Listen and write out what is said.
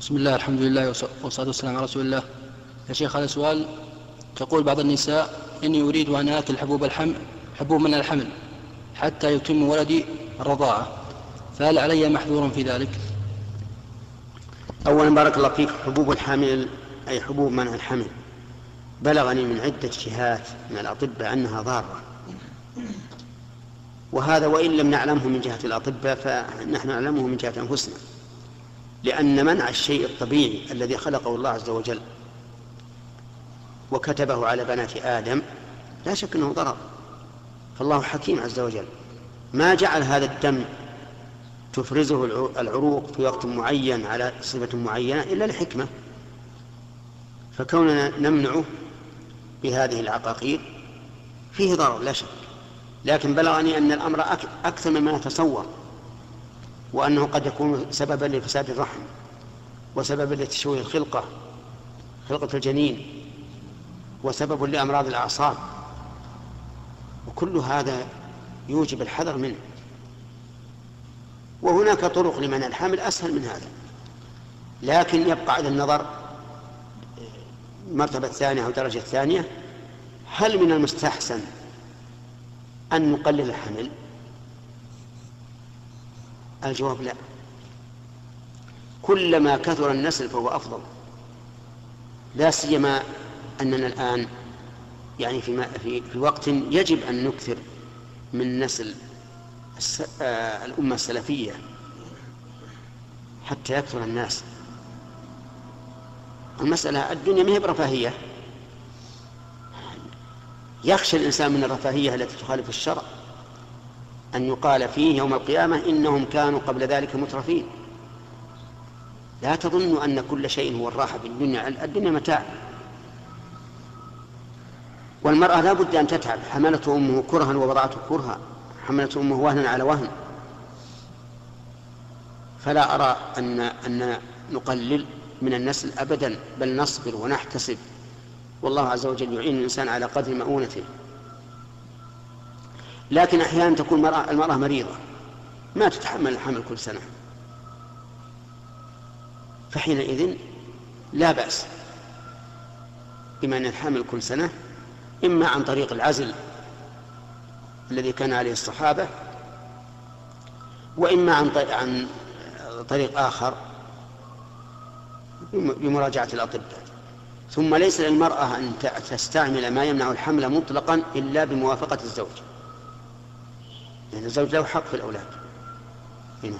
بسم الله الحمد لله والصلاة والسلام على رسول الله. يا شيخ هذا سؤال تقول بعض النساء إني أريد أن آكل حبوب الحمل حبوب من الحمل حتى يتم ولدي الرضاعة فهل علي محذور في ذلك؟ أولا بارك الله فيك حبوب الحامل أي حبوب منع الحمل بلغني من عدة جهات من الأطباء أنها ضارة. وهذا وإن لم نعلمه من جهة الأطباء فنحن نعلمه من جهة أنفسنا. لأن منع الشيء الطبيعي الذي خلقه الله عز وجل وكتبه على بنات آدم لا شك أنه ضرر. فالله حكيم عز وجل. ما جعل هذا الدم تفرزه العروق في وقت معين على صفة معينة إلا لحكمة. فكوننا نمنعه بهذه العقاقير فيه ضرر لا شك. لكن بلغني أن الأمر أكثر مما نتصور وأنه قد يكون سببا لفساد الرحم وسببا لتشويه الخلقة خلقة الجنين وسبب لأمراض الأعصاب. وكل هذا يوجب الحذر منه. وهناك طرق لمنع الحمل أسهل من هذا. لكن يبقى على النظر المرتبة الثانية أو الدرجة الثانية هل من المستحسن أن نقلل الحمل؟ الجواب لا. كلما كثر النسل فهو أفضل. لا سيما أننا الآن يعني في, في, في وقت يجب أن نكثر من نسل آه، الأمة السلفية حتى يكثر الناس. المسألة الدنيا ما هي برفاهية. يخشى الإنسان من الرفاهية التي تخالف الشرع. أن يقال فيه يوم القيامة إنهم كانوا قبل ذلك مترفين. لا تظنوا أن كل شيء هو الراحة في الدنيا الدنيا متاع. والمرأة لا بد أن تتعب. حملته أمه كرها ووضعته كرها. حملته أمه وهنا على وهن. فلا أرى أن أن نقلل من النسل أبدا بل نصبر ونحتسب. والله عز وجل يعين الإنسان على قدر مؤونته. لكن أحيانا تكون المرأة, مريضة. ما تتحمل الحمل كل سنة. فحينئذ لا بأس بمن الحمل كل سنة إما عن طريق العزل الذي كان عليه الصحابة وإما عن عن طريق آخر بمراجعة الأطباء. ثم ليس للمرأة أن تستعمل ما يمنع الحمل مطلقا إلا بموافقة الزوج. لأن الزوج له حق في الأولاد. هنا